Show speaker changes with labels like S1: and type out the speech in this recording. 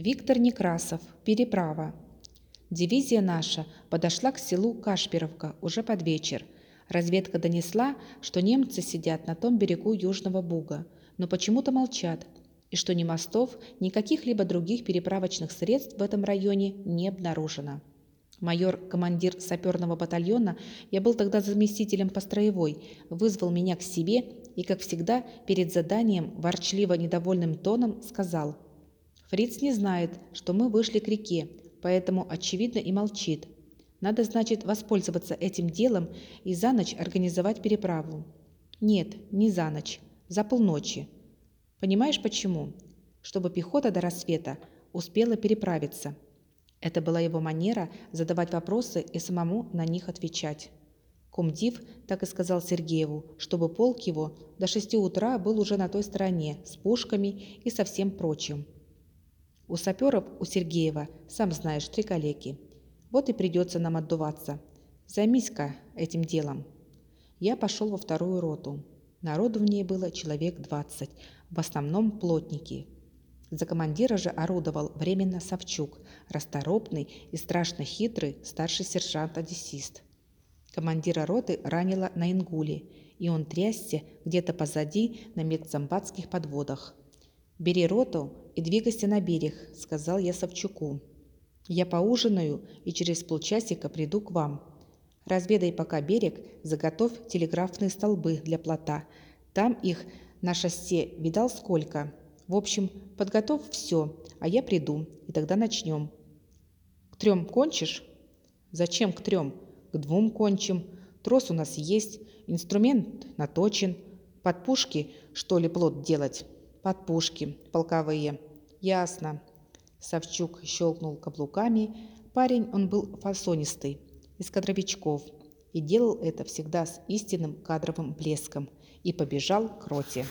S1: Виктор Некрасов. Переправа. Дивизия наша подошла к селу Кашпировка уже под вечер. Разведка донесла, что немцы сидят на том берегу Южного Буга, но почему-то молчат, и что ни мостов, ни каких-либо других переправочных средств в этом районе не обнаружено. Майор, командир саперного батальона, я был тогда заместителем по строевой, вызвал меня к себе и, как всегда, перед заданием ворчливо недовольным тоном сказал – Фриц не знает, что мы вышли к реке, поэтому, очевидно, и молчит. Надо, значит, воспользоваться этим делом и за ночь организовать переправу. Нет, не за ночь, за полночи. Понимаешь, почему? Чтобы пехота до рассвета успела переправиться. Это была его манера задавать вопросы и самому на них отвечать. Комдив так и сказал Сергееву, чтобы полк его до шести утра был уже на той стороне с пушками и со всем прочим. У саперов, у Сергеева, сам знаешь, три калеки. Вот и придется нам отдуваться. Займись-ка этим делом. Я пошел во вторую роту. Народу в ней было человек двадцать, в основном плотники. За командира же орудовал временно Савчук, расторопный и страшно хитрый старший сержант-одессист. Командира роты ранило на Ингуле, и он трясся где-то позади на медзамбатских подводах. «Бери роту и двигайся на берег», — сказал я Савчуку. «Я поужинаю и через полчасика приду к вам. Разведай пока берег, заготовь телеграфные столбы для плота. Там их на шоссе видал сколько. В общем, подготовь все, а я приду, и тогда начнем. К трем кончишь? Зачем к трем? К двум кончим. Трос у нас есть, инструмент наточен. Под пушки, что ли, плод делать?» Подпушки полковые. Ясно. Савчук щелкнул каблуками. Парень он был фасонистый, из кадровичков, и делал это всегда с истинным кадровым блеском, и побежал к роте.